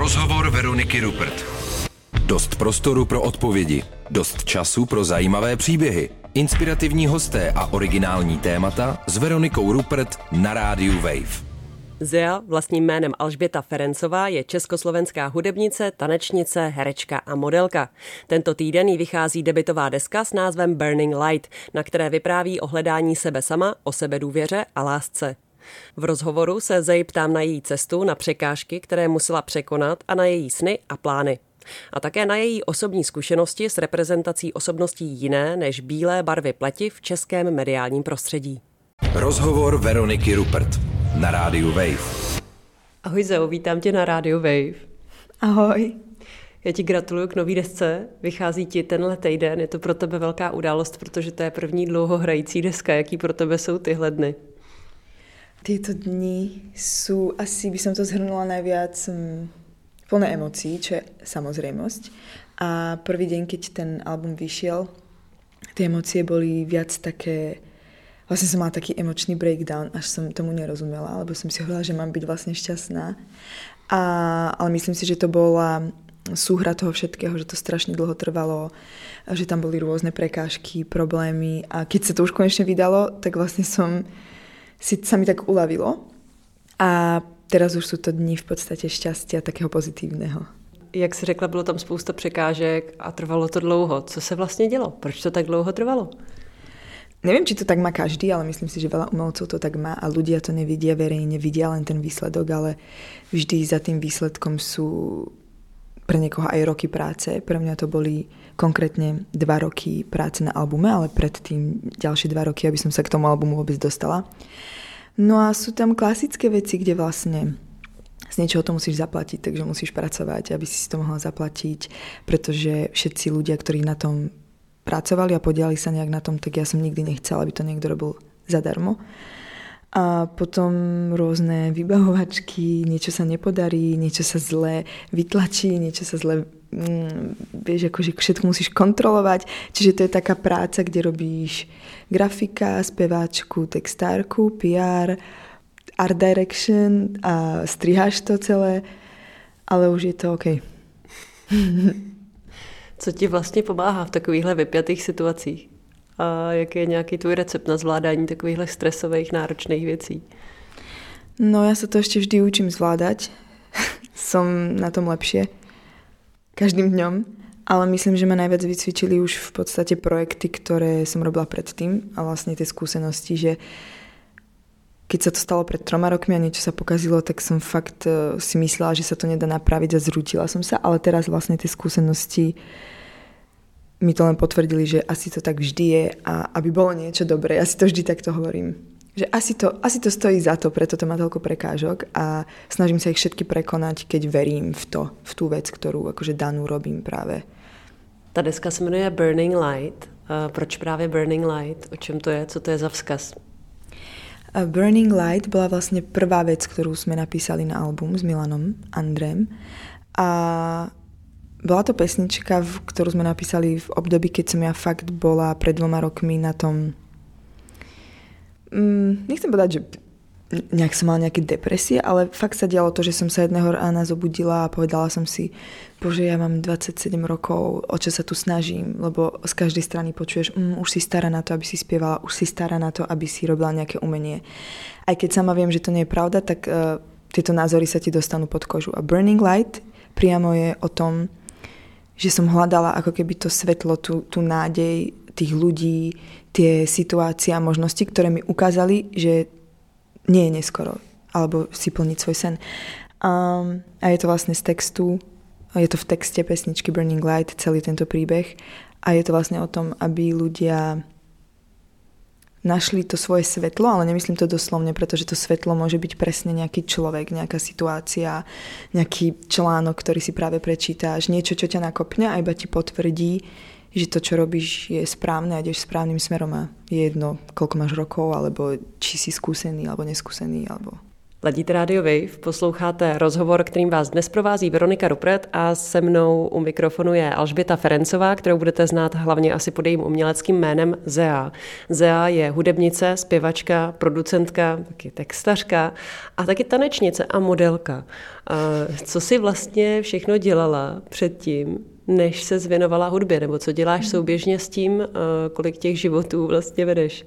Rozhovor Veroniky Rupert. Dost prostoru pro odpovědi, dost času pro zajímavé příběhy, inspirativní hosté a originální témata s Veronikou Rupert na rádiu Wave. Zia, vlastním jménem Alžběta Ferencová, je československá hudebnice, tanečnice, herečka a modelka. Tento týden jí vychází debitová deska s názvem Burning Light, na které vypráví o hledání sebe sama, o sebedůvěře a lásce. V rozhovoru se Zej ptám na její cestu, na překážky, které musela překonat a na její sny a plány. A také na její osobní zkušenosti s reprezentací osobností jiné než bílé barvy pleti v českém mediálním prostředí. Rozhovor Veroniky Rupert na rádiu Wave. Ahoj Zeo, vítám tě na rádiu Wave. Ahoj. Já ti gratuluju k nový desce. Vychází ti tenhle týden. Je to pro tebe velká událost, protože to je první dlouho hrající deska. Jaký pro tebe jsou tyhle dny? Tieto dni sú, asi by som to zhrnula najviac um, plné emócií, čo je samozrejmosť. A prvý deň, keď ten album vyšiel, tie emócie boli viac také... Vlastne som mala taký emočný breakdown, až som tomu nerozumela, lebo som si hovorila, že mám byť vlastne šťastná. A, ale myslím si, že to bola súhra toho všetkého, že to strašne dlho trvalo, že tam boli rôzne prekážky, problémy a keď sa to už konečne vydalo, tak vlastne som si, sa mi tak uľavilo. A teraz už sú to dní v podstate šťastia, takého pozitívneho. Jak si řekla, bylo tam spousta překážek a trvalo to dlouho. Co se vlastně dělo? Proč to tak dlouho trvalo? Neviem, či to tak má každý, ale myslím si, že veľa umelcov to tak má a ľudia to nevidia verejne, vidia len ten výsledok, ale vždy za tým výsledkom sú pre niekoho aj roky práce. Pre mňa to boli konkrétne dva roky práce na albume, ale predtým ďalšie dva roky, aby som sa k tomu albumu vôbec dostala. No a sú tam klasické veci, kde vlastne z niečoho to musíš zaplatiť, takže musíš pracovať, aby si to mohla zaplatiť, pretože všetci ľudia, ktorí na tom pracovali a podiali sa nejak na tom, tak ja som nikdy nechcela, aby to niekto robil zadarmo. A potom rôzne vybahovačky, niečo sa nepodarí, niečo sa zle vytlačí, niečo sa zle vieš, akože všetko musíš kontrolovať. Čiže to je taká práca, kde robíš grafika, speváčku, textárku, PR, art direction a striháš to celé, ale už je to OK. Co ti vlastně pomáhá v takovýchhle vypjatých situacích? A jaký je nějaký tvůj recept na zvládání takovýchhle stresových, náročných věcí? No ja sa to ešte vždy učím zvládať. Som na tom lepšie každým dňom, ale myslím, že ma najviac vycvičili už v podstate projekty, ktoré som robila predtým a vlastne tie skúsenosti, že keď sa to stalo pred troma rokmi a niečo sa pokazilo, tak som fakt e, si myslela, že sa to nedá napraviť a zrútila som sa, ale teraz vlastne tie skúsenosti mi to len potvrdili, že asi to tak vždy je a aby bolo niečo dobré, ja si to vždy takto hovorím že asi to, asi to stojí za to, preto to má toľko prekážok a snažím sa ich všetky prekonať, keď verím v to, v tú vec, ktorú akože danú robím práve. Ta deska se jmenuje Burning Light. Proč právě Burning Light? O čem to je? Co to je za vzkaz? Burning Light bola vlastne prvá vec, ktorú sme napísali na album s Milanom Andrem. A bola to pesnička, ktorú sme napísali v období, keď som ja fakt bola pred dvoma rokmi na tom mm, nechcem povedať, že nejak som mala nejaké depresie, ale fakt sa dialo to, že som sa jedného rána zobudila a povedala som si, bože, ja mám 27 rokov, o čo sa tu snažím, lebo z každej strany počuješ, mm, už si stará na to, aby si spievala, už si stará na to, aby si robila nejaké umenie. Aj keď sama viem, že to nie je pravda, tak uh, tieto názory sa ti dostanú pod kožu. A Burning Light priamo je o tom, že som hľadala ako keby to svetlo, tú, tú nádej tých ľudí, tie situácie a možnosti, ktoré mi ukázali, že nie je neskoro, alebo si plniť svoj sen. Um, a je to vlastne z textu, je to v texte pesničky Burning Light, celý tento príbeh. A je to vlastne o tom, aby ľudia našli to svoje svetlo, ale nemyslím to doslovne, pretože to svetlo môže byť presne nejaký človek, nejaká situácia, nejaký článok, ktorý si práve prečítáš, niečo, čo ťa nakopne a iba ti potvrdí, že to, čo robíš, je správne a ideš správnym smerom a je jedno, koľko máš rokov, alebo či si skúsený, alebo neskúsený, alebo... Ladíte Radio Wave, posloucháte rozhovor, kterým vás dnes provází Veronika Rupret a se mnou u mikrofonu je Alžběta Ferencová, kterou budete znát hlavně asi pod jejím uměleckým jménem Zea. Zea je hudebnice, zpěvačka, producentka, taky textařka a taky tanečnice a modelka. A co si vlastně všechno dělala předtím, než se zvěnovala hudbě, nebo co děláš souběžně s tím, kolik těch životů vlastně vedeš?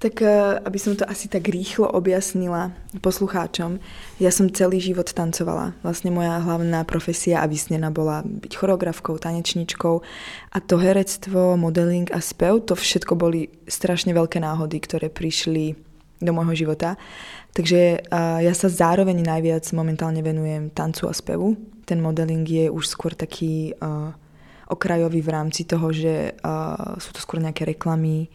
Tak eh, aby som to asi tak rýchlo objasnila poslucháčom, ja som celý život tancovala. Vlastne moja hlavná profesia a vysnená bola byť choreografkou, tanečničkou a to herectvo, modeling a spev, to všetko boli strašne veľké náhody, ktoré prišli do môjho života. Takže ja sa zároveň najviac momentálne venujem tancu a spevu. Ten modeling je už skôr taký uh, okrajový v rámci toho, že uh, sú to skôr nejaké reklamy,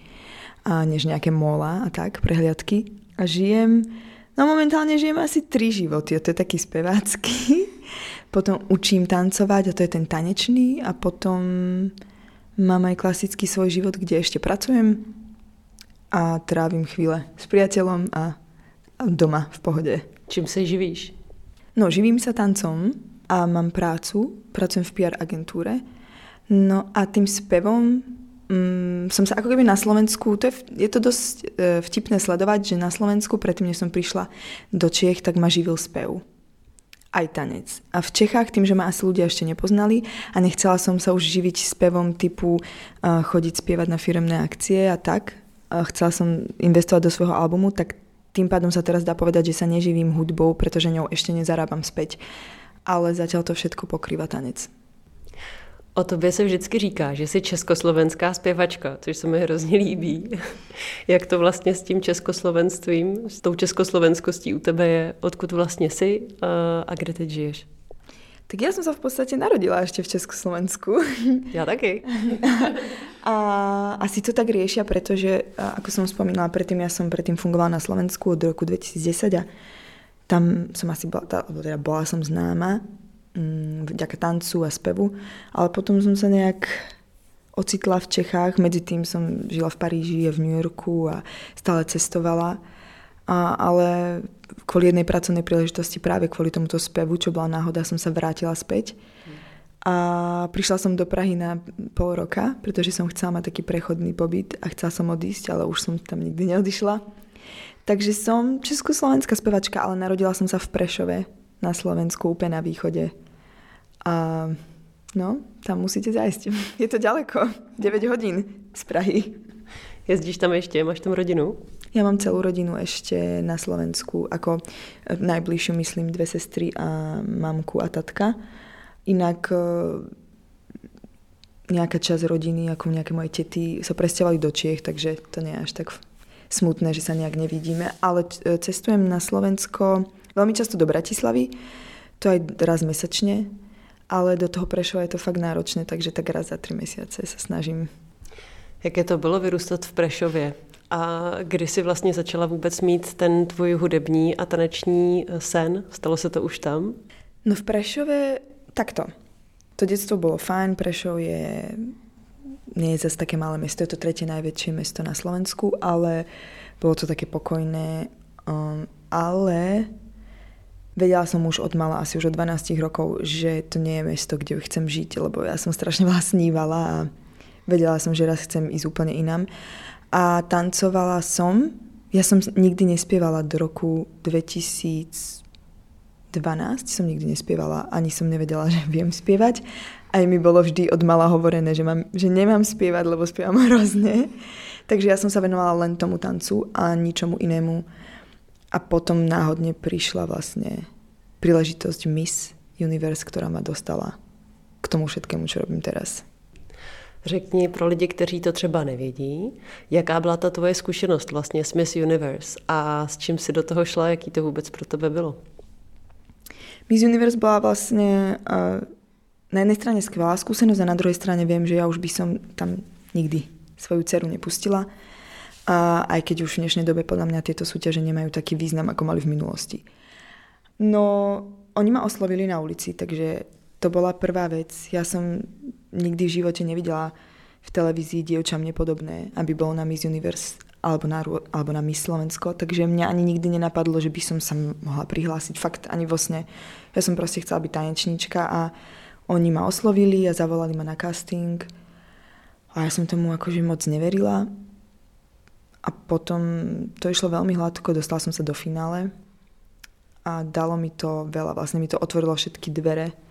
a než nejaké mola a tak, prehliadky. A žijem, no momentálne žijem asi tri životy, a to je taký spevácky. Potom učím tancovať a to je ten tanečný a potom mám aj klasický svoj život, kde ešte pracujem a trávim chvíle s priateľom a, doma v pohode. Čím sa živíš? No, živím sa tancom a mám prácu, pracujem v PR agentúre. No a tým spevom mm, som sa ako keby na Slovensku, to je, je to dosť e, vtipné sledovať, že na Slovensku predtým, než som prišla do Čiech, tak ma živil spev. Aj tanec. A v Čechách, tým, že ma asi ľudia ešte nepoznali a nechcela som sa už živiť spevom typu uh, chodiť spievať na firemné akcie a tak, chcela som investovať do svojho albumu, tak tým pádom sa teraz dá povedať, že sa neživím hudbou, pretože ňou ešte nezarábam späť. Ale zatiaľ to všetko pokrýva tanec. O tobě se vždycky říká, že jsi československá zpěvačka, což se mi hrozně líbí. Jak to vlastně s tím českoslovenstvím, s tou československostí u tebe je, odkud vlastně jsi a, kde teď žiješ? Tak ja som sa v podstate narodila ešte v Československu. Ja taky. a asi to tak riešia, pretože, ako som spomínala predtým, ja som predtým fungovala na Slovensku od roku 2010 a tam som asi bola, teda bola som známa Mm, vďaka tancu a spevu. Ale potom som sa nejak ocitla v Čechách, medzi tým som žila v Paríži a v New Yorku a stále cestovala. A, ale kvôli jednej pracovnej príležitosti, práve kvôli tomuto spevu, čo bola náhoda, som sa vrátila späť. A prišla som do Prahy na pol roka, pretože som chcela mať taký prechodný pobyt a chcela som odísť, ale už som tam nikdy neodišla. Takže som československá spevačka, ale narodila som sa v Prešove na Slovensku, úplne na východe. A no, tam musíte zajsť. Je to ďaleko, 9 hodín z Prahy. Jezdíš tam ešte? Máš tam rodinu? Ja mám celú rodinu ešte na Slovensku, ako najbližšiu myslím dve sestry a mamku a tatka. Inak e, nejaká časť rodiny, ako nejaké moje tety, sa presťahovali do Čiech, takže to nie je až tak smutné, že sa nejak nevidíme. Ale e, cestujem na Slovensko veľmi často do Bratislavy, to aj raz mesačne, ale do toho Prešova je to fakt náročné, takže tak raz za tři mesiace sa snažím. Jaké to bylo vyrůstat v Prešově? A kdy si vlastně začala vůbec mít ten tvůj hudební a taneční eh, sen? Stalo se to už tam? No v Prešove takto. To detstvo bolo fajn, Prešov je nie je zase také malé mesto, je to tretie najväčšie mesto na Slovensku, ale bolo to také pokojné, um, ale Vedela som už od mala, asi už od 12 rokov, že to nie je mesto, kde chcem žiť, lebo ja som strašne veľa snívala a vedela som, že raz chcem ísť úplne inám. A tancovala som, ja som nikdy nespievala do roku 2012, som nikdy nespievala, ani som nevedela, že viem spievať. Aj mi bolo vždy od mala hovorené, že, mám, že nemám spievať, lebo spievam hrozne. Takže ja som sa venovala len tomu tancu a ničomu inému a potom náhodne prišla vlastne príležitosť Miss Universe, ktorá ma dostala k tomu všetkému, čo robím teraz. Řekni pro lidi, kteří to třeba nevědí, jaká byla ta tvoje zkušenost vlastně s Miss Universe a s čím si do toho šla, jaký to vůbec pro tebe bylo? Miss Universe bola vlastne uh, na jednej strane skvelá skúsenosť a na druhej strane viem, že ja už by som tam nikdy svoju dceru nepustila. A aj keď už v dnešnej dobe podľa mňa tieto súťaže nemajú taký význam, ako mali v minulosti. No, oni ma oslovili na ulici, takže to bola prvá vec. Ja som nikdy v živote nevidela v televízii dievča mne podobné, aby bolo na Miss Universe. alebo na, alebo na Miss Slovensko, takže mňa ani nikdy nenapadlo, že by som sa mohla prihlásiť. Fakt ani vo sne. Ja som proste chcela byť tanečníčka a oni ma oslovili a zavolali ma na casting a ja som tomu akože moc neverila. A potom to išlo veľmi hladko, dostala som sa do finále a dalo mi to veľa. Vlastne mi to otvorilo všetky dvere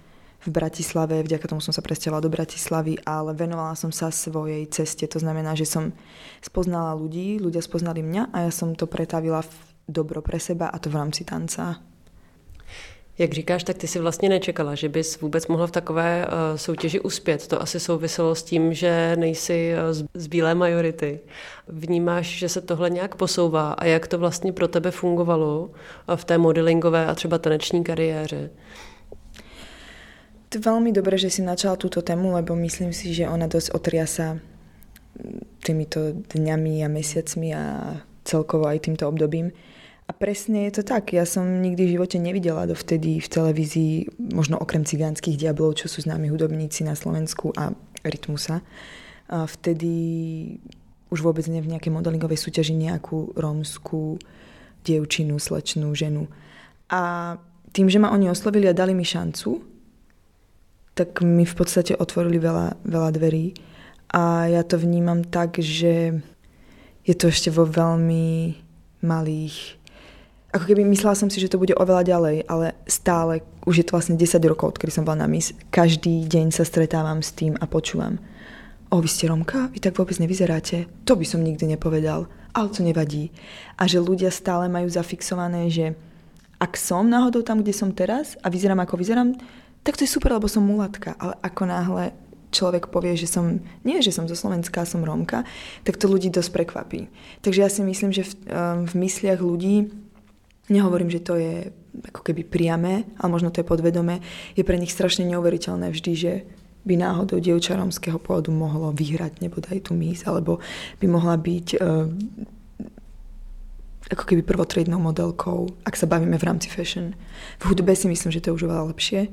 v Bratislave, vďaka tomu som sa presťahovala do Bratislavy, ale venovala som sa svojej ceste. To znamená, že som spoznala ľudí, ľudia spoznali mňa a ja som to pretavila v dobro pre seba a to v rámci tanca. Jak říkáš, tak ty si vlastně nečekala, že bys vůbec mohla v takové uh, soutěži uspět. To asi souviselo s tím, že nejsi uh, z bílé majority. Vnímáš, že se tohle nějak posouvá a jak to vlastně pro tebe fungovalo uh, v té modelingové a třeba taneční kariéře? Veľmi dobre, že si načala túto tému, lebo myslím si, že ona dosť otriasa týmito dňami a mesiacmi a celkovo aj týmto obdobím. A presne je to tak. Ja som nikdy v živote nevidela dovtedy v televízii, možno okrem cigánskych diablov, čo sú známi hudobníci na Slovensku a Rytmusa. A vtedy už vôbec ne v nejakej modelingovej súťaži nejakú rómskú dievčinu, slečnú ženu. A tým, že ma oni oslovili a dali mi šancu, tak mi v podstate otvorili veľa, veľa dverí. A ja to vnímam tak, že je to ešte vo veľmi malých... Ako keby myslela som si, že to bude oveľa ďalej, ale stále, už je to vlastne 10 rokov, odkedy som bola na mis, každý deň sa stretávam s tým a počúvam. O, vy ste Romka? Vy tak vôbec nevyzeráte? To by som nikdy nepovedal. Ale to nevadí. A že ľudia stále majú zafixované, že ak som náhodou tam, kde som teraz a vyzerám ako vyzerám, tak to je super, lebo som mulatka, ale ako náhle človek povie, že som, nie, že som zo Slovenska, som Rómka, tak to ľudí dosť prekvapí. Takže ja si myslím, že v, um, v mysliach ľudí, nehovorím, že to je ako keby priame, ale možno to je podvedome, je pre nich strašne neuveriteľné vždy, že by náhodou dievča rómskeho pôvodu mohlo vyhrať nebodaj tú mis, alebo by mohla byť uh, ako keby prvotriednou modelkou, ak sa bavíme v rámci fashion. V hudbe si myslím, že to je už oveľa lepšie,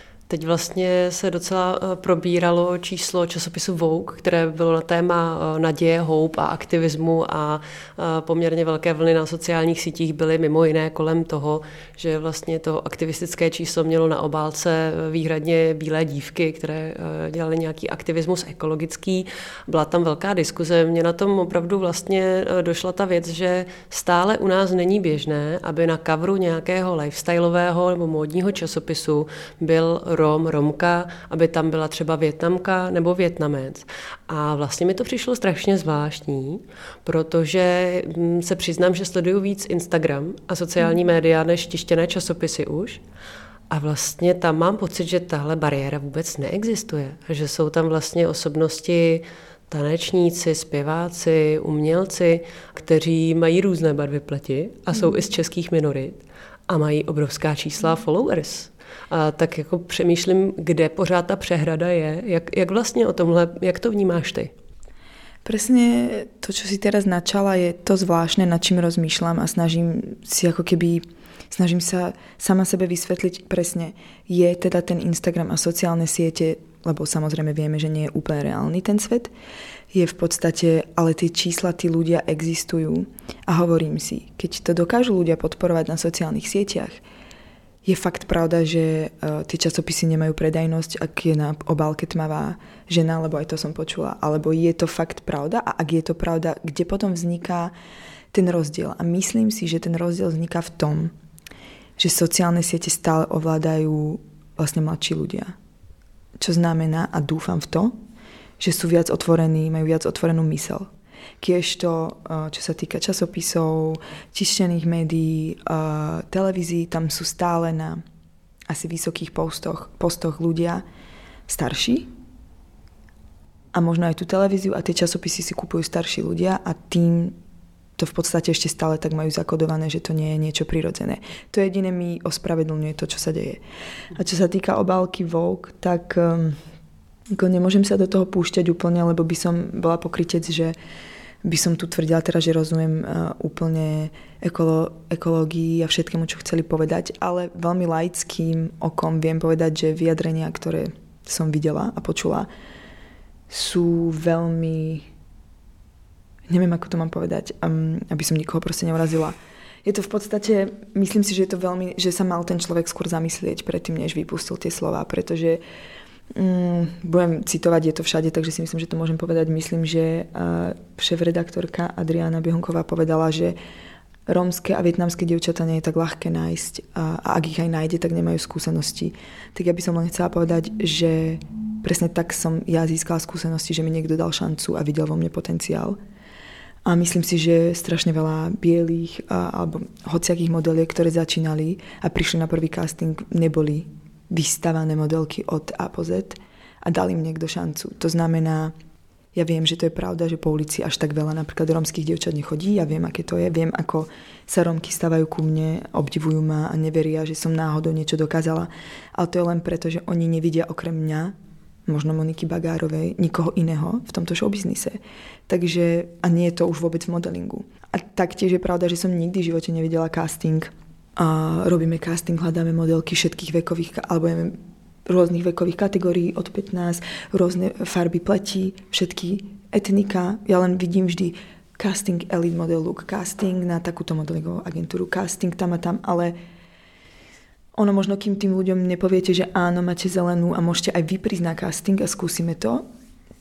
Teď vlastně se docela eh, probíralo číslo časopisu Vogue, které bylo na téma eh, naděje, houp a aktivismu a eh, poměrně velké vlny na sociálních sítích byly mimo jiné kolem toho, že vlastně to aktivistické číslo mělo na obálce výhradně bílé dívky, které dělaly nějaký aktivismus ekologický. Byla tam velká diskuze. Mně na tom opravdu vlastně došla ta věc, že stále u nás není běžné, aby na kavru nějakého lifestyleového nebo módního časopisu byl Rom, Romka, aby tam byla třeba Větnamka nebo Větnamec. A vlastně mi to přišlo strašně zvláštní, protože mm, se přiznám, že sleduju víc Instagram a sociální média než tištěné časopisy už. A vlastně tam mám pocit, že tahle bariéra vůbec neexistuje. Že jsou tam vlastně osobnosti, tanečníci, zpěváci, umělci, kteří mají různé barvy pleti a jsou i z českých minorit a mají obrovská čísla followers a tak jako přemýšlím, kde pořád ta přehrada je. Jak, jak vlastně o tomhle, jak to vnímáš ty? Presne to, čo si teraz načala, je to zvláštne, nad čím rozmýšľam a snažím si ako keby, snažím sa sama sebe vysvetliť presne, je teda ten Instagram a sociálne siete, lebo samozrejme vieme, že nie je úplne reálny ten svet, je v podstate, ale tie čísla, tí ľudia existujú a hovorím si, keď to dokážu ľudia podporovať na sociálnych sieťach, je fakt pravda, že uh, tie časopisy nemajú predajnosť, ak je na obálke tmavá žena, lebo aj to som počula. Alebo je to fakt pravda a ak je to pravda, kde potom vzniká ten rozdiel. A myslím si, že ten rozdiel vzniká v tom, že sociálne siete stále ovládajú vlastne mladší ľudia. Čo znamená, a dúfam v to, že sú viac otvorení, majú viac otvorenú mysel to, čo sa týka časopisov, tištených médií, televízií, tam sú stále na asi vysokých postoch, postoch ľudia starší a možno aj tú televíziu a tie časopisy si kupujú starší ľudia a tým to v podstate ešte stále tak majú zakodované, že to nie je niečo prirodzené. To jediné mi ospravedlňuje to, čo sa deje. A čo sa týka obálky Vogue, tak um, nemôžem sa do toho púšťať úplne, lebo by som bola pokrytec, že by som tu tvrdila teraz, že rozumiem uh, úplne ekolo, ekológii a všetkému, čo chceli povedať, ale veľmi laickým okom viem povedať, že vyjadrenia, ktoré som videla a počula, sú veľmi neviem, ako to mám povedať, aby som nikoho proste neurazila. Je to v podstate, myslím si, že je to veľmi, že sa mal ten človek skôr zamyslieť predtým, než vypustil tie slova, pretože um, budem citovať, je to všade, takže si myslím, že to môžem povedať. Myslím, že uh, šéf-redaktorka Adriana Biehonková povedala, že rómske a vietnamské dievčatá nie je tak ľahké nájsť a, a ak ich aj nájde, tak nemajú skúsenosti. Tak ja by som len chcela povedať, že presne tak som ja získala skúsenosti, že mi niekto dal šancu a videl vo mne potenciál. A myslím si, že strašne veľa bielých a, alebo hociakých modeliek, ktoré začínali a prišli na prvý casting, neboli vystavané modelky od A po Z a dali im niekto šancu. To znamená, ja viem, že to je pravda, že po ulici až tak veľa napríklad romských dievčat nechodí. Ja viem, aké to je. Viem, ako sa Romky stávajú ku mne, obdivujú ma a neveria, že som náhodou niečo dokázala. Ale to je len preto, že oni nevidia okrem mňa možno Moniky Bagárovej, nikoho iného v tomto showbiznise. Takže, a nie je to už vôbec v modelingu. A taktiež je pravda, že som nikdy v živote nevidela casting. A robíme casting, hľadáme modelky všetkých vekových, alebo neviem, rôznych vekových kategórií od 15, rôzne farby pletí, všetky etnika. Ja len vidím vždy casting elite model look, casting na takúto modelingovú agentúru, casting tam a tam, ale ono možno, kým tým ľuďom nepoviete, že áno, máte zelenú a môžete aj vy na casting a skúsime to,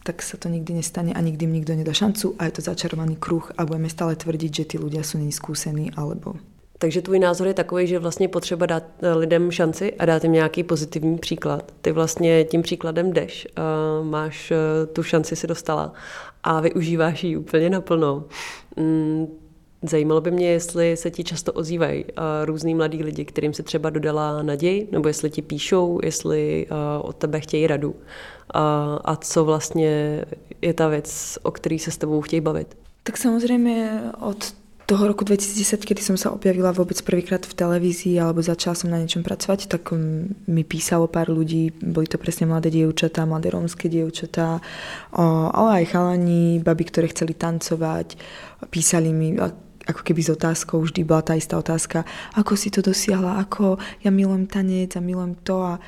tak sa to nikdy nestane a nikdy im nikto nedá šancu a je to začarovaný kruh a budeme stále tvrdiť, že tí ľudia sú neskúsení alebo takže tvůj názor je takový, že vlastně potřeba dát eh, lidem šanci a dát jim nějaký pozitivní příklad. Ty vlastně tím příkladem jdeš, máš uh, tu šanci si dostala a využíváš ji úplně naplno. Mm, Zajímalo by mě, jestli se ti často ozývají uh, různý mladí lidi, kterým se třeba dodala naději, nebo jestli ti píšou, jestli od tebe chtějí radu. A co vlastně je ta věc, o který se s tebou chtějí bavit? Tak samozřejmě od toho roku 2010, kedy som sa objavila vôbec prvýkrát v televízii alebo začala som na niečom pracovať, tak mm, mi písalo pár ľudí, boli to presne mladé dievčatá, mladé rómske dievčatá, ale aj chalani, baby, ktoré chceli tancovať, písali mi ako keby s otázkou, vždy bola tá istá otázka, ako si to dosiahla, ako ja milujem tanec a milujem to a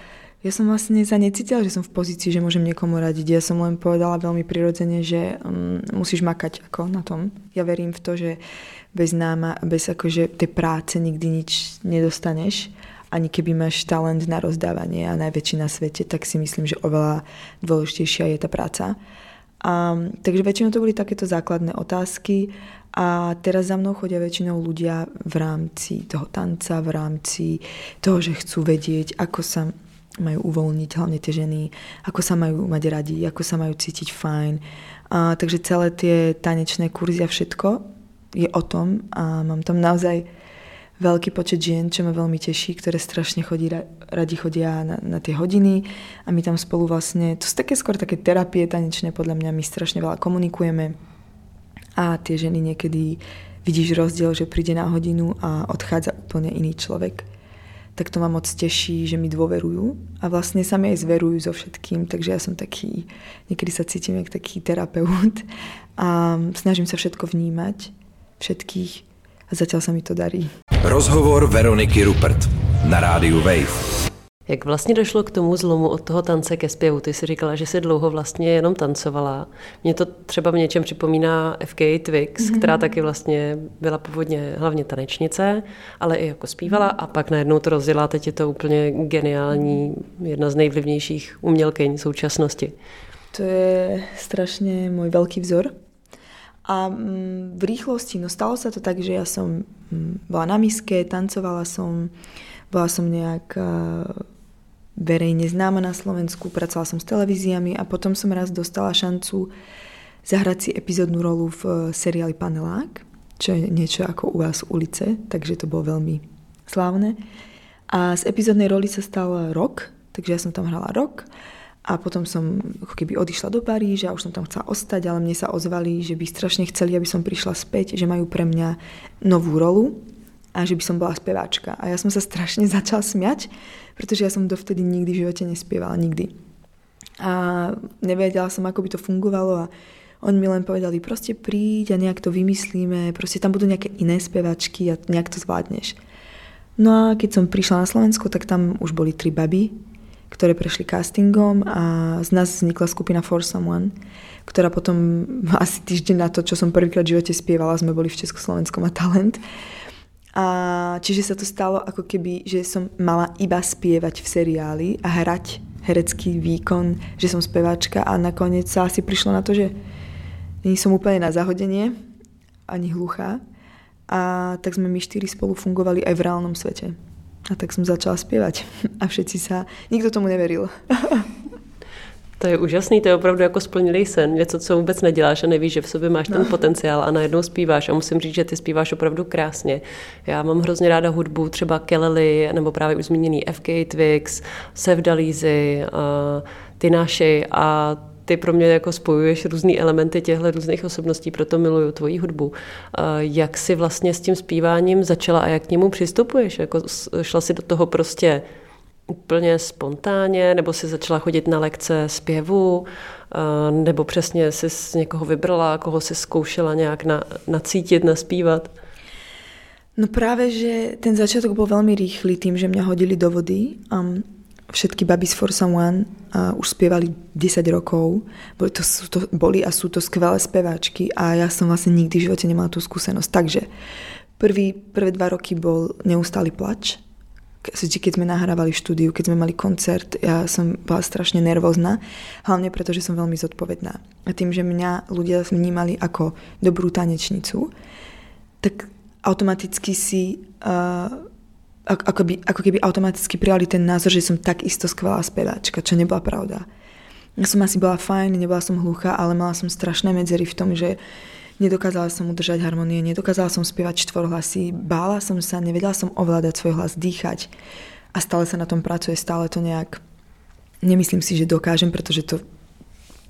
ja som vlastne sa necítila, že som v pozícii, že môžem niekomu radiť. Ja som len povedala veľmi prirodzene, že um, musíš makať ako na tom. Ja verím v to, že bez náma, bez akože tej práce nikdy nič nedostaneš. Ani keby máš talent na rozdávanie a najväčší na svete, tak si myslím, že oveľa dôležitejšia je tá práca. A, takže väčšinou to boli takéto základné otázky a teraz za mnou chodia väčšinou ľudia v rámci toho tanca, v rámci toho, že chcú vedieť, ako sa majú uvoľniť, hlavne tie ženy, ako sa majú mať radi, ako sa majú cítiť fajn. A, takže celé tie tanečné kurzy a všetko je o tom a mám tam naozaj veľký počet žien, čo ma veľmi teší, ktoré strašne chodí, radi chodia na, na tie hodiny a my tam spolu vlastne, to sú také skôr také terapie tanečné, podľa mňa my strašne veľa komunikujeme a tie ženy niekedy vidíš rozdiel, že príde na hodinu a odchádza úplne iný človek. Tak to ma moc teší, že mi dôverujú a vlastne sa mi aj zverujú so všetkým, takže ja som taký, niekedy sa cítim jak taký terapeut a snažím sa všetko vnímať, všetkých a zatiaľ sa mi to darí. Rozhovor Veroniky Rupert na rádiu Wave. Jak vlastně došlo k tomu zlomu od toho tance ke zpěvu? Ty jsi říkala, že jsi dlouho vlastně jenom tancovala. Mě to třeba v něčem připomíná FK Twix, mm-hmm. která taky vlastně byla původně hlavně tanečnice, ale i jako zpívala a pak najednou to rozdělá. Teď je to úplně geniální, jedna z nejvlivnějších umělkyň současnosti. To je strašně můj velký vzor. A mm, v rýchlosti, no stalo sa to tak, že ja som mm, bola na miske, tancovala som, bola som nejak verejne známa na Slovensku, pracovala som s televíziami a potom som raz dostala šancu zahrať si epizódnu rolu v e, seriáli Panelák, čo je niečo ako u vás ulice, takže to bolo veľmi slávne. A z epizódnej roli sa stal rok, takže ja som tam hrala rok a potom som ako keby odišla do Paríža, už som tam chcela ostať, ale mne sa ozvali, že by strašne chceli, aby som prišla späť, že majú pre mňa novú rolu a že by som bola speváčka. A ja som sa strašne začala smiať, pretože ja som dovtedy nikdy v živote nespievala, nikdy. A nevedela som, ako by to fungovalo a oni mi len povedali, proste príď a nejak to vymyslíme, proste tam budú nejaké iné spevačky a nejak to zvládneš. No a keď som prišla na Slovensko, tak tam už boli tri baby, ktoré prešli castingom a z nás vznikla skupina For Someone, ktorá potom asi týždeň na to, čo som prvýkrát v živote spievala, sme boli v Československom a talent. A čiže sa to stalo ako keby, že som mala iba spievať v seriáli a hrať herecký výkon, že som speváčka a nakoniec sa asi prišlo na to, že nie som úplne na zahodenie, ani hluchá. A tak sme my štyri spolu fungovali aj v reálnom svete. A tak som začala spievať. A všetci sa... Nikto tomu neveril. To je úžasný, to je opravdu jako splnilý sen, něco, co vůbec neděláš a nevíš, že v sobě máš no. ten potenciál a najednou zpíváš a musím říct, že ty zpíváš opravdu krásně. Já mám hrozně ráda hudbu, třeba Kelly, nebo právě už zmíněný FK Twix, Sevdalízy, uh, ty naši a ty pro mě jako spojuješ různé elementy těchto různých osobností, proto miluju tvoji hudbu. Jak si vlastně s tím zpíváním začala a jak k němu přistupuješ? Jako šla si do toho prostě úplně spontánně, nebo si začala chodit na lekce zpěvu, nebo přesně si z někoho vybrala, koho si zkoušela nějak na, nacítit, naspívat? No práve, že ten začiatok bol veľmi rýchly tým, že mňa hodili do vody. Um, všetky baby z For Someone uh, už spievali 10 rokov. Boli, to, sú to, boli a sú to skvelé speváčky a ja som vlastne nikdy v živote nemala tú skúsenosť. Takže prvý, prvé dva roky bol neustály plač. Keď sme nahrávali štúdiu, keď sme mali koncert, ja som bola strašne nervózna, hlavne preto, že som veľmi zodpovedná. A tým, že mňa ľudia vnímali ako dobrú tanečnicu, tak automaticky si uh, ako, by, ako keby automaticky prijali ten názor, že som takisto skvelá speváčka, čo nebola pravda. Ja som asi bola fajn, nebola som hluchá, ale mala som strašné medzery v tom, že nedokázala som udržať harmonie, nedokázala som spievať štvorhlasy, bála som sa, nevedela som ovládať svoj hlas, dýchať a stále sa na tom pracuje, stále to nejak nemyslím si, že dokážem, pretože to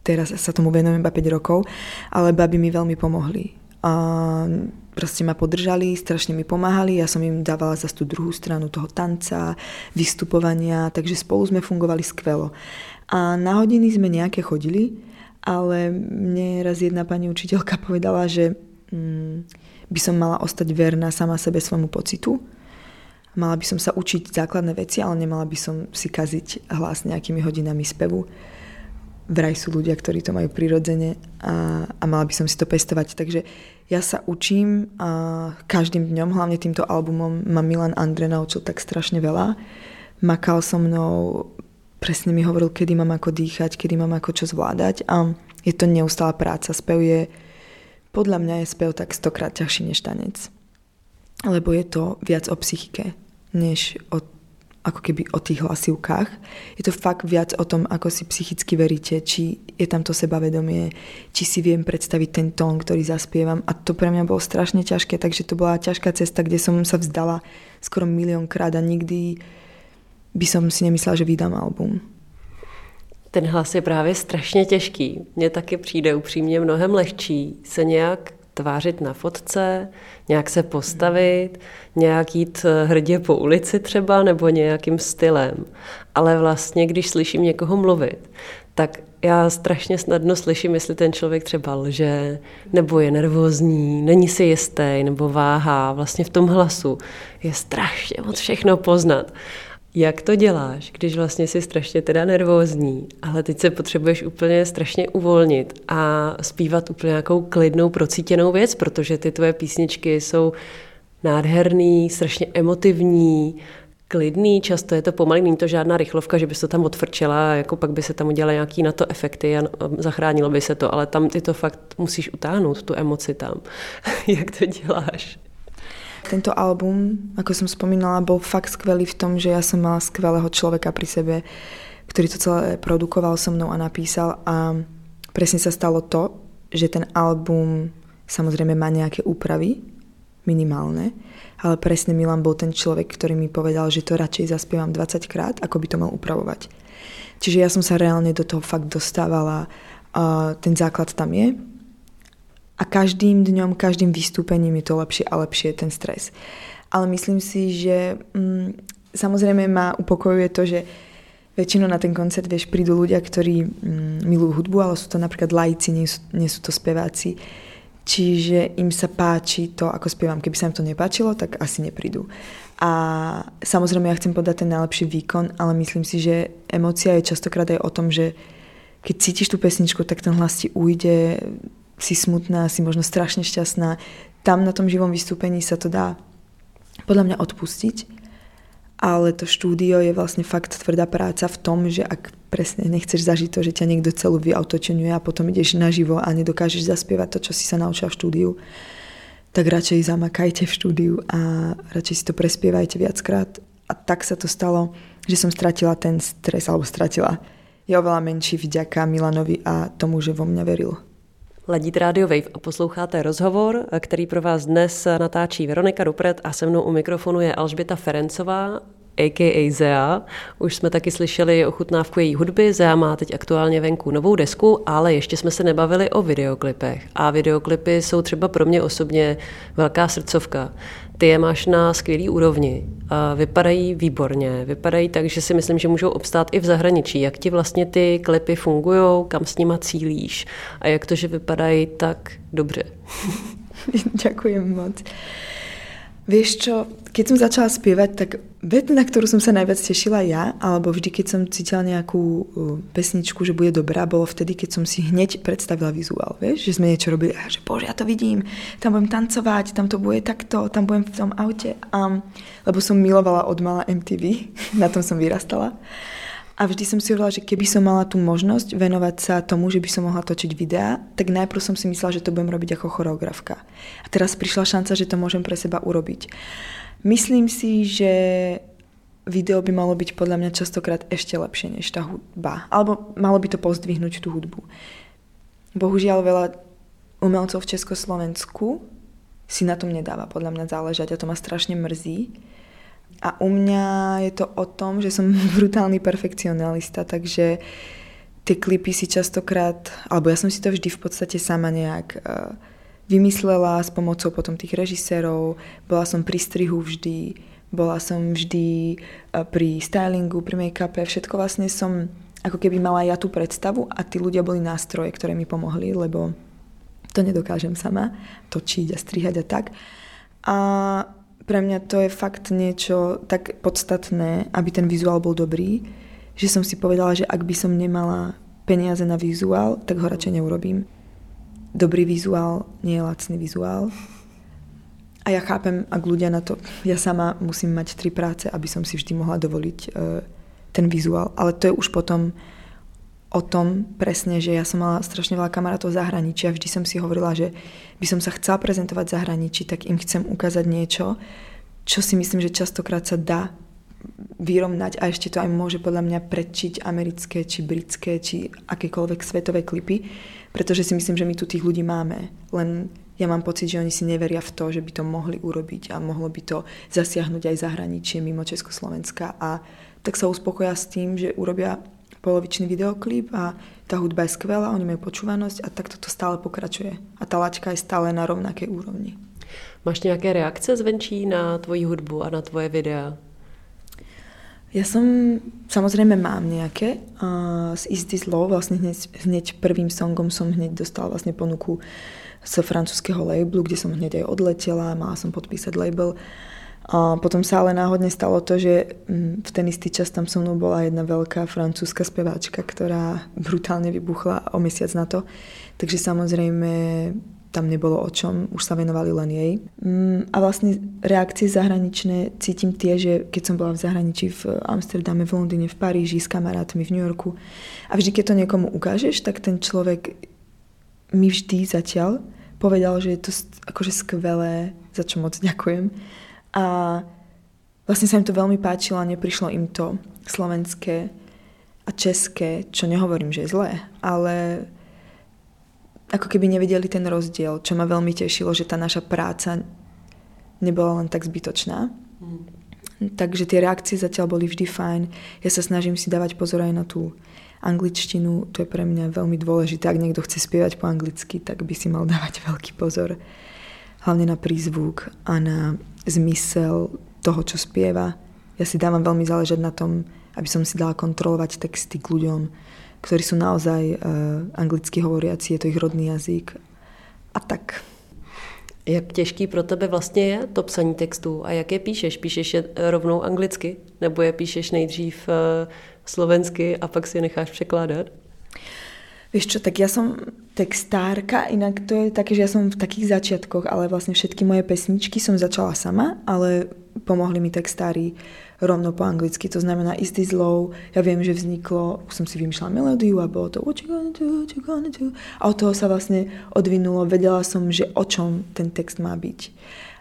teraz sa tomu venujem iba 5 rokov, ale baby mi veľmi pomohli. A proste ma podržali, strašne mi pomáhali, ja som im dávala za tú druhú stranu toho tanca, vystupovania, takže spolu sme fungovali skvelo. A na hodiny sme nejaké chodili, ale mne raz jedna pani učiteľka povedala, že mm, by som mala ostať verná sama sebe svojmu pocitu. Mala by som sa učiť základné veci, ale nemala by som si kaziť hlas nejakými hodinami spevu vraj sú ľudia, ktorí to majú prirodzene a, a mala by som si to pestovať. Takže ja sa učím a každým dňom, hlavne týmto albumom ma Milan Andre naučil tak strašne veľa. Makal so mnou, presne mi hovoril, kedy mám ako dýchať, kedy mám ako čo zvládať a je to neustála práca. Spev je, podľa mňa je spev tak stokrát ťažší než tanec. Lebo je to viac o psychike, než o ako keby o tých hlasivkách. Je to fakt viac o tom, ako si psychicky veríte, či je tam to sebavedomie, či si viem predstaviť ten tón, ktorý zaspievam. A to pre mňa bolo strašne ťažké, takže to bola ťažká cesta, kde som sa vzdala skoro miliónkrát a nikdy by som si nemyslela, že vydám album. Ten hlas je právě strašně těžký. Mně taky přijde upřímně mnohem lehčí se nějak tvářit na fotce, nějak se postavit, nějak jít eh, hrdě po ulici třeba nebo nějakým stylem. Ale vlastně, když slyším někoho mluvit, tak já strašně snadno slyším, jestli ten člověk třeba lže, nebo je nervózní, není si jistý, nebo váhá. Vlastně v tom hlasu je strašně moc všechno poznat. Jak to děláš, když vlastně jsi strašně teda nervózní, ale teď se potřebuješ úplně strašně uvolnit a zpívat úplně nějakou klidnou, procítěnou věc, protože ty tvoje písničky jsou nádherný, strašně emotivní, klidný, často je to pomalý, není to žádná rychlovka, že bys to tam odfrčela, jako pak by se tam udělala nějaký na to efekty a zachránilo by se to, ale tam ty to fakt musíš utáhnout, tu emoci tam. Jak to děláš? Tento album, ako som spomínala, bol fakt skvelý v tom, že ja som mala skvelého človeka pri sebe, ktorý to celé produkoval so mnou a napísal a presne sa stalo to, že ten album samozrejme má nejaké úpravy, minimálne, ale presne Milan bol ten človek, ktorý mi povedal, že to radšej zaspievam 20 krát, ako by to mal upravovať. Čiže ja som sa reálne do toho fakt dostávala, a ten základ tam je, a každým dňom, každým vystúpením je to lepšie a lepšie ten stres. Ale myslím si, že mm, samozrejme ma upokojuje to, že väčšinou na ten koncert, vieš, prídu ľudia, ktorí mm, milujú hudbu, ale sú to napríklad lajci, nie sú, nie sú to speváci. Čiže im sa páči to, ako spievam. Keby sa im to nepáčilo, tak asi neprídu. A samozrejme ja chcem podať ten najlepší výkon, ale myslím si, že emocia je častokrát aj o tom, že keď cítiš tú pesničku, tak ten hlas ti ujde, si smutná, si možno strašne šťastná. Tam na tom živom vystúpení sa to dá podľa mňa odpustiť ale to štúdio je vlastne fakt tvrdá práca v tom, že ak presne nechceš zažiť to, že ťa niekto celú vyautočenuje a potom ideš naživo a nedokážeš zaspievať to, čo si sa naučila v štúdiu, tak radšej zamakajte v štúdiu a radšej si to prespievajte viackrát. A tak sa to stalo, že som stratila ten stres, alebo stratila. Je oveľa menší vďaka Milanovi a tomu, že vo mňa veril. Ladíte Radio Wave a posloucháte rozhovor, který pro vás dnes natáčí Veronika Rupret a se mnou u mikrofonu je Alžběta Ferencová, a.k.a. Zea. Už jsme taky slyšeli ochutnávku její hudby. Zea má teď aktuálně venku novou desku, ale ještě jsme se nebavili o videoklipech. A videoklipy jsou třeba pro mě osobně velká srdcovka. Ty je máš na skvělý úrovni. Vypadají výborně. Vypadají tak, že si myslím, že můžou obstát i v zahraničí. Jak ti vlastně ty klipy fungují, kam s nima cílíš a jak to, že vypadají tak dobře. Ďakujem moc. Vieš čo, keď som začala spievať, tak vec, na ktorú som sa najviac tešila ja, alebo vždy, keď som cítila nejakú uh, pesničku, že bude dobrá, bolo vtedy, keď som si hneď predstavila vizuál, vieš, že sme niečo robili a že bože, ja to vidím, tam budem tancovať, tam to bude takto, tam budem v tom aute. Um, lebo som milovala od mala MTV, na tom som vyrastala. A vždy som si hovorila, že keby som mala tú možnosť venovať sa tomu, že by som mohla točiť videá, tak najprv som si myslela, že to budem robiť ako choreografka. A teraz prišla šanca, že to môžem pre seba urobiť. Myslím si, že video by malo byť podľa mňa častokrát ešte lepšie než tá hudba. Alebo malo by to pozdvihnúť tú hudbu. Bohužiaľ veľa umelcov v Československu si na tom nedáva podľa mňa záležať a to ma strašne mrzí a u mňa je to o tom, že som brutálny perfekcionalista, takže tie klipy si častokrát, alebo ja som si to vždy v podstate sama nejak uh, vymyslela s pomocou potom tých režisérov, bola som pri strihu vždy, bola som vždy uh, pri stylingu, pri make-upe, všetko vlastne som ako keby mala ja tú predstavu a tí ľudia boli nástroje, ktoré mi pomohli, lebo to nedokážem sama točiť a strihať a tak. A pre mňa to je fakt niečo tak podstatné, aby ten vizuál bol dobrý, že som si povedala, že ak by som nemala peniaze na vizuál, tak ho radšej neurobím. Dobrý vizuál nie je lacný vizuál. A ja chápem, ak ľudia na to... Ja sama musím mať tri práce, aby som si vždy mohla dovoliť uh, ten vizuál. Ale to je už potom o tom presne, že ja som mala strašne veľa kamarátov v zahraničí a vždy som si hovorila, že by som sa chcela prezentovať v zahraničí, tak im chcem ukázať niečo, čo si myslím, že častokrát sa dá vyrovnať a ešte to aj môže podľa mňa predčiť americké, či britské, či akékoľvek svetové klipy, pretože si myslím, že my tu tých ľudí máme. Len ja mám pocit, že oni si neveria v to, že by to mohli urobiť a mohlo by to zasiahnuť aj zahraničie mimo Československa a tak sa uspokoja s tým, že urobia polovičný videoklip a tá hudba je skvelá, oni majú počúvanosť a takto to stále pokračuje. A tá laťka je stále na rovnakej úrovni. Máš nějaké reakce zvenčí na tvoji hudbu a na tvoje videa? Ja som, samozrejme mám nejaké. Uh, z Is This Love, vlastne hneď, hneď prvým songom som hneď dostala vlastne ponuku z francúzského labelu, kde som hneď aj odletela, mala som podpísať label. A potom sa ale náhodne stalo to, že mm, v ten istý čas tam so mnou bola jedna veľká francúzska speváčka, ktorá brutálne vybuchla o mesiac na to. Takže samozrejme tam nebolo o čom, už sa venovali len jej. Mm, a vlastne reakcie zahraničné cítim tie, že keď som bola v zahraničí v Amsterdame, v Londýne, v Paríži s kamarátmi v New Yorku a vždy, keď to niekomu ukážeš, tak ten človek mi vždy zatiaľ povedal, že je to akože skvelé, za čo moc ďakujem a vlastne sa im to veľmi páčilo a neprišlo im to slovenské a české, čo nehovorím, že je zlé, ale ako keby nevideli ten rozdiel, čo ma veľmi tešilo, že tá naša práca nebola len tak zbytočná. Mm. Takže tie reakcie zatiaľ boli vždy fajn. Ja sa snažím si dávať pozor aj na tú angličtinu. To je pre mňa veľmi dôležité. Ak niekto chce spievať po anglicky, tak by si mal dávať veľký pozor. Hlavne na prízvuk a na zmysel toho, čo spieva. Ja si dávam veľmi záležať na tom, aby som si dala kontrolovať texty k ľuďom, ktorí sú naozaj uh, anglicky hovoriaci, je to ich rodný jazyk. A tak. Jak těžký pro tebe vlastně je to psaní textů a jak je píšeš? Píšeš je rovnou anglicky nebo je píšeš nejdřív eh, slovensky a pak si je necháš překládat? Vieš čo, tak ja som textárka, inak to je také, že ja som v takých začiatkoch, ale vlastne všetky moje pesničky som začala sama, ale pomohli mi textári rovno po anglicky, to znamená istý zlou, ja viem, že vzniklo, už som si vymýšľala melódiu a bolo to what you gonna do, what you gonna do? A od toho sa vlastne odvinulo, vedela som, že o čom ten text má byť.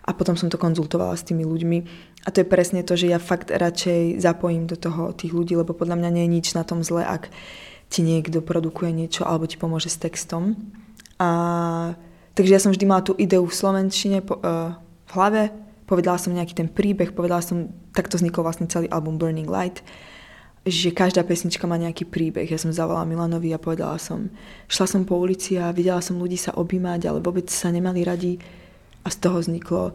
A potom som to konzultovala s tými ľuďmi. A to je presne to, že ja fakt radšej zapojím do toho tých ľudí, lebo podľa mňa nie je nič na tom zle, ak ti niekto produkuje niečo alebo ti pomôže s textom. A, takže ja som vždy mala tú ideu v slovenčine po, uh, v hlave, povedala som nejaký ten príbeh, povedala som, takto vznikol vlastne celý album Burning Light, že každá pesnička má nejaký príbeh. Ja som zavolala Milanovi a povedala som, šla som po ulici a videla som ľudí sa objímať, ale vôbec sa nemali radi a z toho vzniklo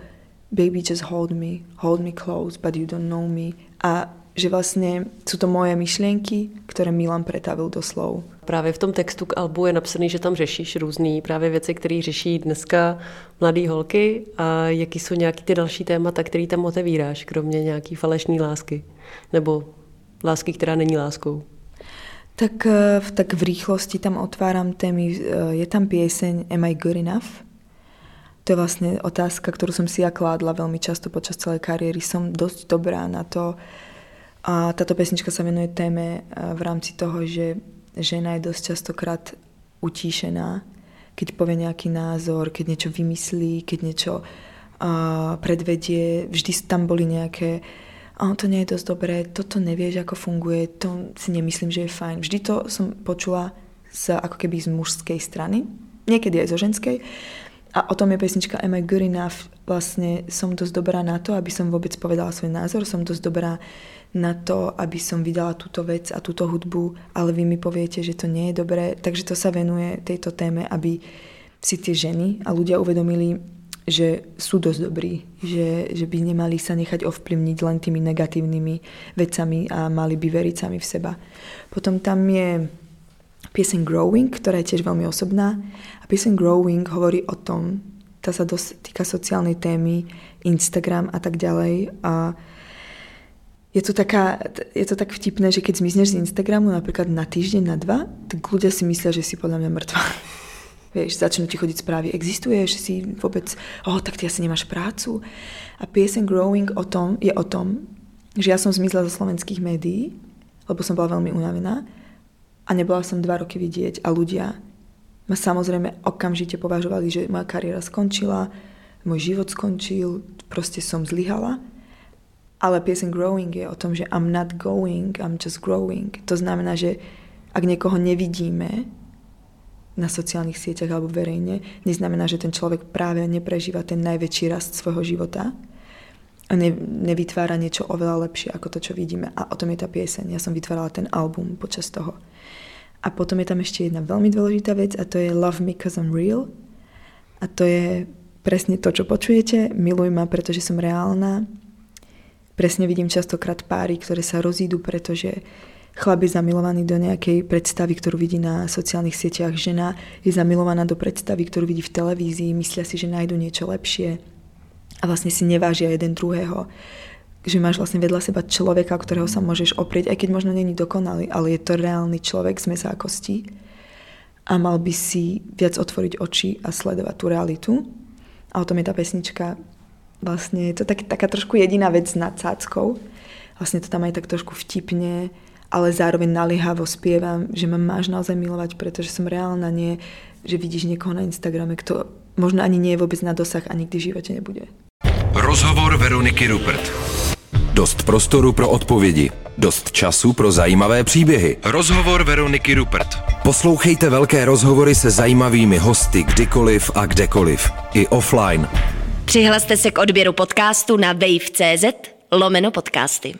Baby just hold me, hold me close, but you don't know me. A že vlastně jsou to moje myšlenky, které Milan pretavil do slov. Právě v tom textu k albu je napsaný, že tam řešíš různé právě věci, které řeší dneska mladé holky a jaký jsou nějaký ty další témata, které tam otevíráš, kromě nějaký falešné lásky nebo lásky, která není láskou. Tak, eh, tak v rýchlosti tam otváram témy. Eh, je tam pieseň Am I Good Enough? To je vlastne otázka, ktorú som si ja kládla veľmi často počas celej kariéry. Som dosť dobrá na to, a táto pesnička sa venuje téme v rámci toho, že žena je dosť častokrát utíšená, keď povie nejaký názor, keď niečo vymyslí, keď niečo uh, predvedie. Vždy tam boli nejaké a to nie je dosť dobré, toto nevieš, ako funguje, to si nemyslím, že je fajn. Vždy to som počula z, ako keby z mužskej strany, niekedy aj zo ženskej. A o tom je pesnička Am I Good Enough? Vlastne som dosť dobrá na to, aby som vôbec povedala svoj názor, som dosť dobrá na to, aby som vydala túto vec a túto hudbu, ale vy mi poviete, že to nie je dobré. Takže to sa venuje tejto téme, aby si tie ženy a ľudia uvedomili, že sú dosť dobrí, že, že by nemali sa nechať ovplyvniť len tými negatívnymi vecami a mali by veriť sami v seba. Potom tam je pieseň Growing, ktorá je tiež veľmi osobná. A pieseň Growing hovorí o tom, tá sa dosť týka sociálnej témy, Instagram a tak ďalej. A je to, taká, je to tak vtipné, že keď zmizneš z Instagramu napríklad na týždeň, na dva, tak ľudia si myslia, že si podľa mňa mŕtva. Vieš, začnú ti chodiť správy, existuješ, si vôbec, oh, tak ty asi nemáš prácu. A piesen Growing o tom, je o tom, že ja som zmizla zo slovenských médií, lebo som bola veľmi unavená a nebola som dva roky vidieť a ľudia ma samozrejme okamžite považovali, že moja kariéra skončila, môj život skončil, proste som zlyhala ale piesen Growing je o tom, že I'm not going, I'm just growing. To znamená, že ak niekoho nevidíme na sociálnych sieťach alebo verejne, neznamená, že ten človek práve neprežíva ten najväčší rast svojho života a ne, nevytvára niečo oveľa lepšie ako to, čo vidíme. A o tom je tá pieseň. Ja som vytvárala ten album počas toho. A potom je tam ešte jedna veľmi dôležitá vec a to je Love Me Cause I'm Real. A to je presne to, čo počujete. Miluj ma, pretože som reálna presne vidím častokrát páry, ktoré sa rozídu, pretože chlap je zamilovaný do nejakej predstavy, ktorú vidí na sociálnych sieťach. Žena je zamilovaná do predstavy, ktorú vidí v televízii, myslia si, že nájdu niečo lepšie a vlastne si nevážia jeden druhého. Že máš vlastne vedľa seba človeka, ktorého sa môžeš oprieť, aj keď možno není dokonalý, ale je to reálny človek z mesa a mal by si viac otvoriť oči a sledovať tú realitu. A o tom je tá pesnička Vlastne je to tak, taká trošku jediná vec nad cáckou. Vlastne to tam aj tak trošku vtipne, ale zároveň naliehavo spievam, že ma máš naozaj milovať, pretože som reálna, nie, že vidíš niekoho na Instagrame, kto možno ani nie je vôbec na dosah a nikdy v živote nebude. Rozhovor Veroniky Rupert. Dost prostoru pro odpovědi. Dost času pro zajímavé příběhy. Rozhovor Veroniky Rupert. Poslouchejte velké rozhovory se zajímavými hosty kdykoliv a kdekoliv. I offline. Přihlaste se k odběru podcastu na wave.cz lomeno podcasty.